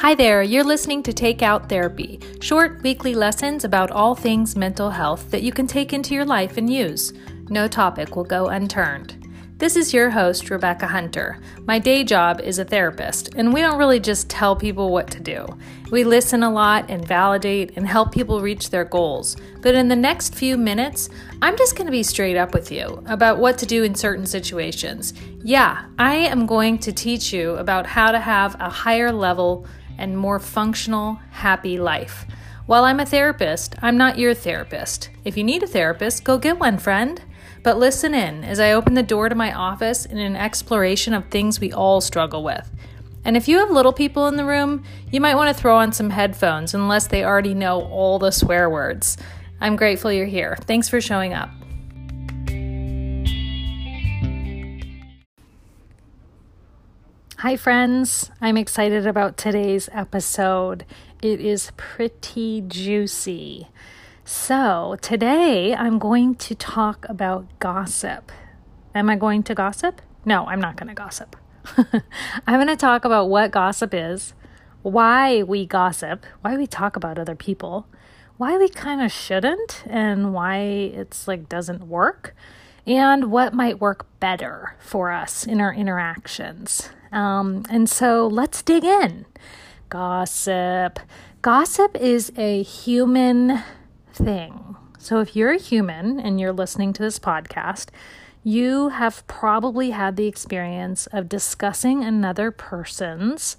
Hi there, you're listening to Take Out Therapy, short weekly lessons about all things mental health that you can take into your life and use. No topic will go unturned. This is your host, Rebecca Hunter. My day job is a therapist, and we don't really just tell people what to do. We listen a lot and validate and help people reach their goals. But in the next few minutes, I'm just going to be straight up with you about what to do in certain situations. Yeah, I am going to teach you about how to have a higher level and more functional, happy life. While I'm a therapist, I'm not your therapist. If you need a therapist, go get one, friend. But listen in as I open the door to my office in an exploration of things we all struggle with. And if you have little people in the room, you might want to throw on some headphones unless they already know all the swear words. I'm grateful you're here. Thanks for showing up. Hi, friends. I'm excited about today's episode. It is pretty juicy. So, today I'm going to talk about gossip. Am I going to gossip? No, I'm not going to gossip. I'm going to talk about what gossip is, why we gossip, why we talk about other people, why we kind of shouldn't, and why it's like doesn't work, and what might work better for us in our interactions. Um, and so let's dig in. Gossip. Gossip is a human thing. So if you're a human and you're listening to this podcast, you have probably had the experience of discussing another person's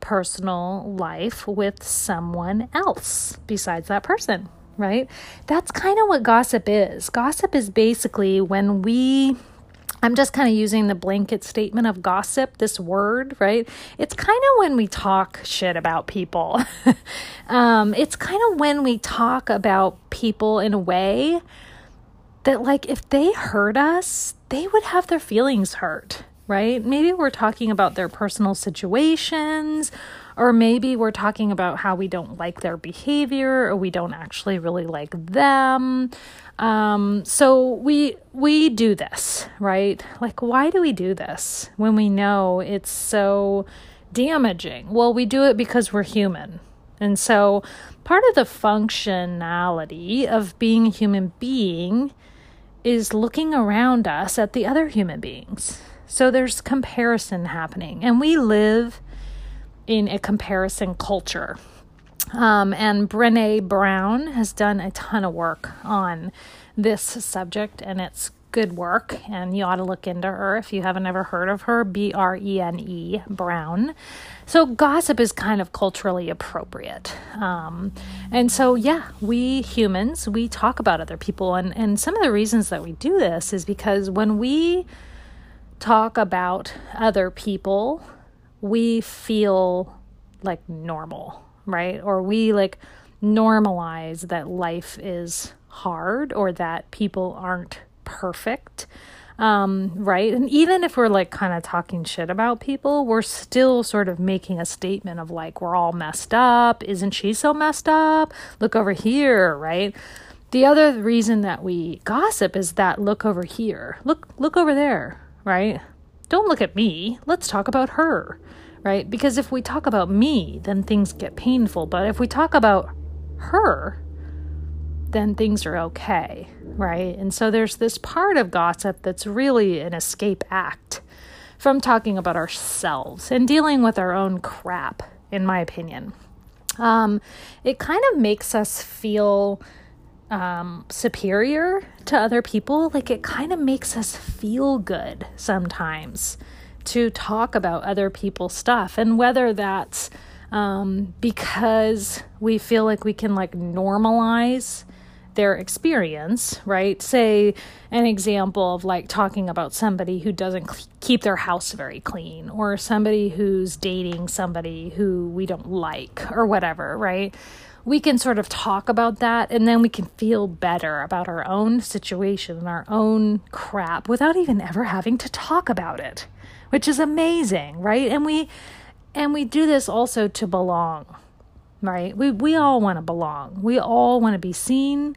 personal life with someone else besides that person, right? That's kind of what gossip is. Gossip is basically when we I'm just kind of using the blanket statement of gossip, this word, right? It's kind of when we talk shit about people. um, it's kind of when we talk about people in a way that, like, if they hurt us, they would have their feelings hurt, right? Maybe we're talking about their personal situations, or maybe we're talking about how we don't like their behavior, or we don't actually really like them. Um, so we we do this, right? Like why do we do this when we know it's so damaging? Well, we do it because we're human. And so part of the functionality of being a human being is looking around us at the other human beings. So there's comparison happening, and we live in a comparison culture. Um, and Brene Brown has done a ton of work on this subject, and it's good work. And you ought to look into her if you haven't ever heard of her B R E N E Brown. So, gossip is kind of culturally appropriate. Um, and so, yeah, we humans, we talk about other people. And, and some of the reasons that we do this is because when we talk about other people, we feel like normal right? Or we like normalize that life is hard or that people aren't perfect. Um, right? And even if we're like kind of talking shit about people, we're still sort of making a statement of like, we're all messed up. Isn't she so messed up? Look over here, right? The other reason that we gossip is that look over here. Look look over there, right? Don't look at me. Let's talk about her right? Because if we talk about me, then things get painful. But if we talk about her, then things are okay, right? And so there's this part of gossip that's really an escape act from talking about ourselves and dealing with our own crap, in my opinion. Um, it kind of makes us feel um, superior to other people. Like it kind of makes us feel good sometimes to talk about other people's stuff and whether that's um, because we feel like we can like normalize their experience, right? Say an example of like talking about somebody who doesn't cl- keep their house very clean or somebody who's dating somebody who we don't like or whatever, right? We can sort of talk about that and then we can feel better about our own situation and our own crap without even ever having to talk about it which is amazing, right? And we and we do this also to belong, right? We we all want to belong. We all want to be seen.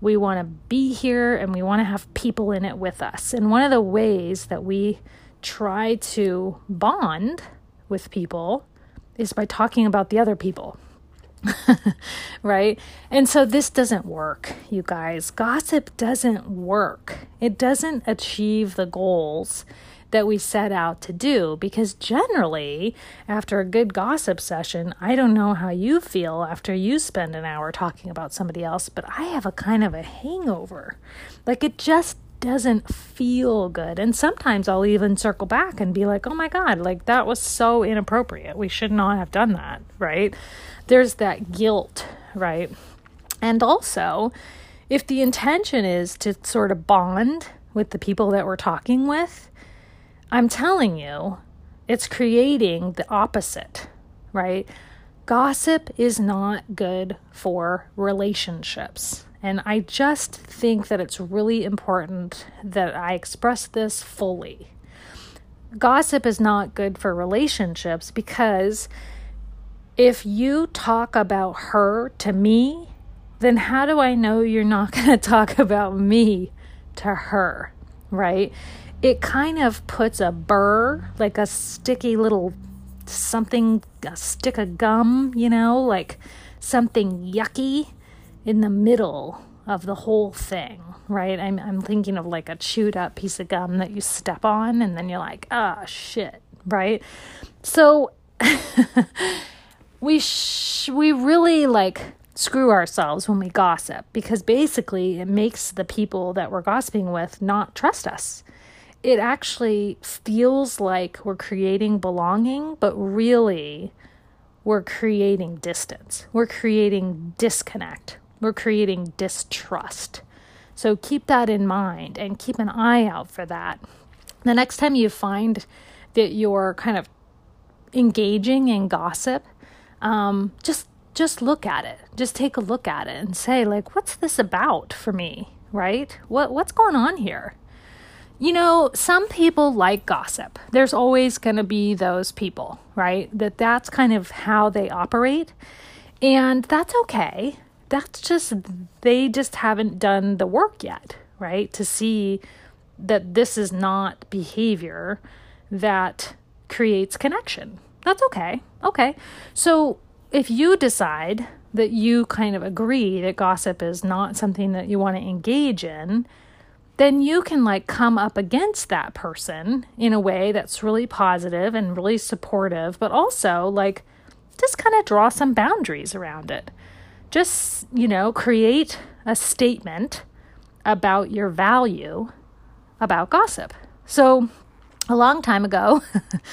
We want to be here and we want to have people in it with us. And one of the ways that we try to bond with people is by talking about the other people. right? And so this doesn't work, you guys. Gossip doesn't work. It doesn't achieve the goals that we set out to do because generally, after a good gossip session, I don't know how you feel after you spend an hour talking about somebody else, but I have a kind of a hangover. Like it just doesn't feel good. And sometimes I'll even circle back and be like, oh my God, like that was so inappropriate. We should not have done that, right? There's that guilt, right? And also, if the intention is to sort of bond with the people that we're talking with, I'm telling you, it's creating the opposite, right? Gossip is not good for relationships. And I just think that it's really important that I express this fully. Gossip is not good for relationships because if you talk about her to me, then how do I know you're not going to talk about me to her, right? it kind of puts a burr, like a sticky little something, a stick of gum, you know, like something yucky in the middle of the whole thing, right? I'm, I'm thinking of like a chewed up piece of gum that you step on and then you're like, ah, oh, shit, right? So we, sh- we really like screw ourselves when we gossip because basically it makes the people that we're gossiping with not trust us it actually feels like we're creating belonging, but really we're creating distance. We're creating disconnect. We're creating distrust. So keep that in mind and keep an eye out for that. The next time you find that you're kind of engaging in gossip, um, just just look at it. Just take a look at it and say, like, what's this about for me? Right? What what's going on here? you know, some people like gossip. There's always going to be those people, right? That that's kind of how they operate. And that's okay. That's just they just haven't done the work yet, right? To see that this is not behavior that creates connection. That's okay. Okay. So if you decide that you kind of agree that gossip is not something that you want to engage in, then you can like come up against that person in a way that's really positive and really supportive, but also like just kind of draw some boundaries around it. Just, you know, create a statement about your value about gossip. So, a long time ago,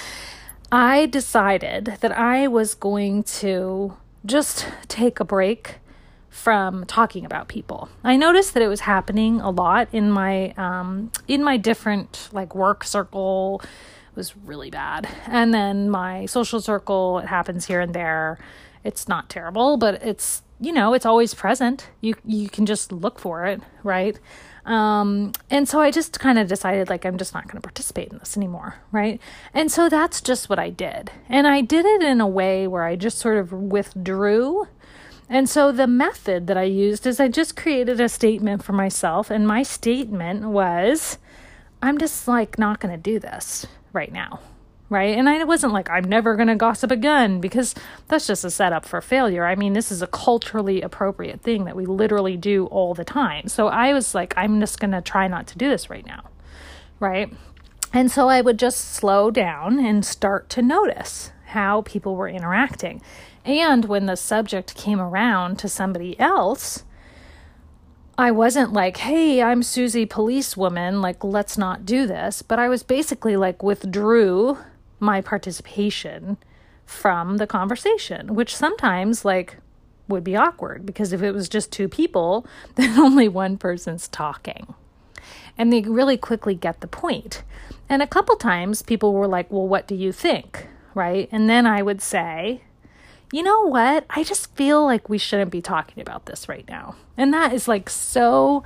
I decided that I was going to just take a break from talking about people. I noticed that it was happening a lot in my um, in my different like work circle. It was really bad, and then my social circle. It happens here and there. It's not terrible, but it's you know it's always present. You you can just look for it, right? Um, and so I just kind of decided like I'm just not going to participate in this anymore, right? And so that's just what I did. And I did it in a way where I just sort of withdrew and so the method that I used is I just created a statement for myself, and my statement was, I'm just like not going to do this right now. Right. And I wasn't like, I'm never going to gossip again because that's just a setup for failure. I mean, this is a culturally appropriate thing that we literally do all the time. So I was like, I'm just going to try not to do this right now. Right. And so I would just slow down and start to notice how people were interacting. And when the subject came around to somebody else, I wasn't like, hey, I'm Susie, policewoman, like, let's not do this. But I was basically like, withdrew my participation from the conversation, which sometimes, like, would be awkward because if it was just two people, then only one person's talking. And they really quickly get the point. And a couple times people were like, well, what do you think? Right. And then I would say, you know what? I just feel like we shouldn't be talking about this right now. And that is like so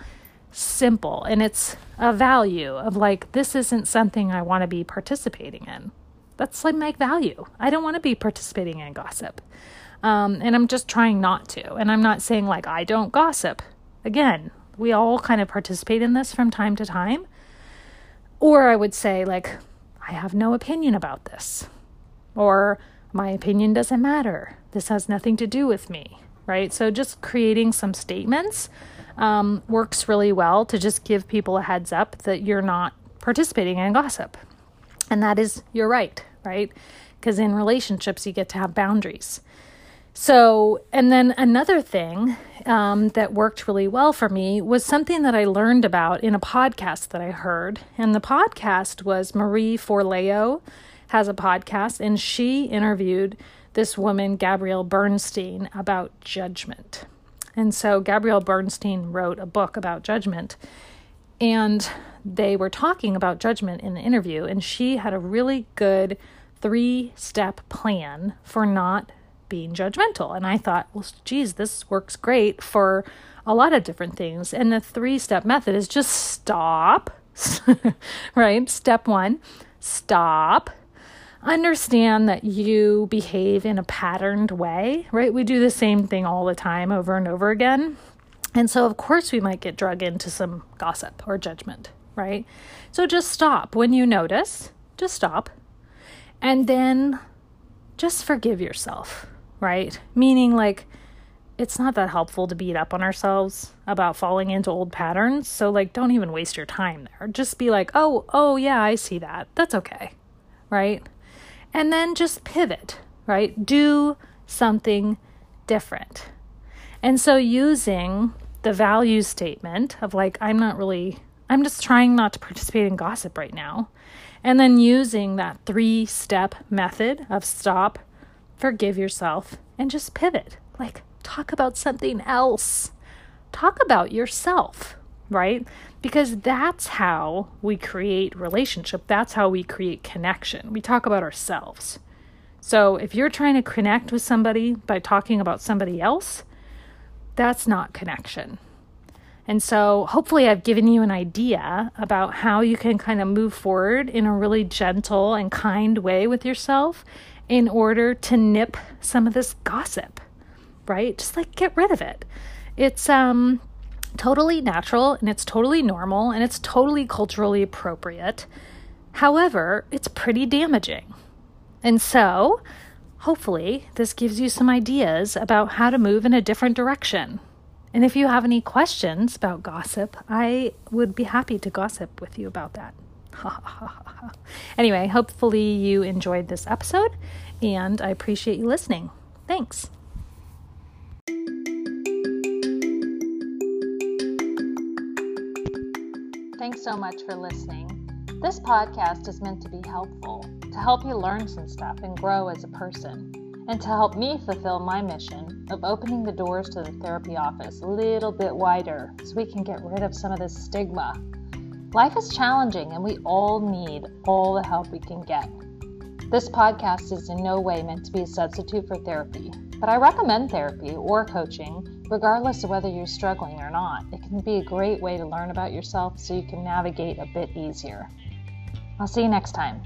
simple. And it's a value of like, this isn't something I want to be participating in. That's like my value. I don't want to be participating in gossip. Um, and I'm just trying not to. And I'm not saying like I don't gossip. Again, we all kind of participate in this from time to time. Or I would say, like, I have no opinion about this. Or My opinion doesn't matter. This has nothing to do with me, right? So just creating some statements um, works really well to just give people a heads up that you're not participating in gossip. And that is your right, right? Because in relationships, you get to have boundaries. So, and then another thing um, that worked really well for me was something that I learned about in a podcast that I heard. And the podcast was Marie Forleo has a podcast, and she interviewed this woman, Gabrielle Bernstein, about judgment. And so Gabrielle Bernstein wrote a book about judgment. And they were talking about judgment in the interview, and she had a really good three step plan for not being judgmental. And I thought, well, geez, this works great for a lot of different things. And the three step method is just stop, right? Step one, stop. Understand that you behave in a patterned way, right? We do the same thing all the time over and over again. And so, of course, we might get drug into some gossip or judgment, right? So just stop. When you notice, just stop. And then just forgive yourself right? Meaning, like, it's not that helpful to beat up on ourselves about falling into old patterns. So, like, don't even waste your time there. Just be like, oh, oh, yeah, I see that. That's okay, right? And then just pivot, right? Do something different. And so, using the value statement of like, I'm not really, I'm just trying not to participate in gossip right now. And then using that three step method of stop, forgive yourself, and just pivot. Like, talk about something else. Talk about yourself, right? Because that's how we create relationship. That's how we create connection. We talk about ourselves. So if you're trying to connect with somebody by talking about somebody else, that's not connection. And so, hopefully, I've given you an idea about how you can kind of move forward in a really gentle and kind way with yourself in order to nip some of this gossip, right? Just like get rid of it. It's um totally natural and it's totally normal and it's totally culturally appropriate. However, it's pretty damaging. And so, hopefully, this gives you some ideas about how to move in a different direction. And if you have any questions about gossip, I would be happy to gossip with you about that. anyway, hopefully you enjoyed this episode and I appreciate you listening. Thanks. Thanks so much for listening. This podcast is meant to be helpful, to help you learn some stuff and grow as a person, and to help me fulfill my mission of opening the doors to the therapy office a little bit wider so we can get rid of some of this stigma Life is challenging, and we all need all the help we can get. This podcast is in no way meant to be a substitute for therapy, but I recommend therapy or coaching, regardless of whether you're struggling or not. It can be a great way to learn about yourself so you can navigate a bit easier. I'll see you next time.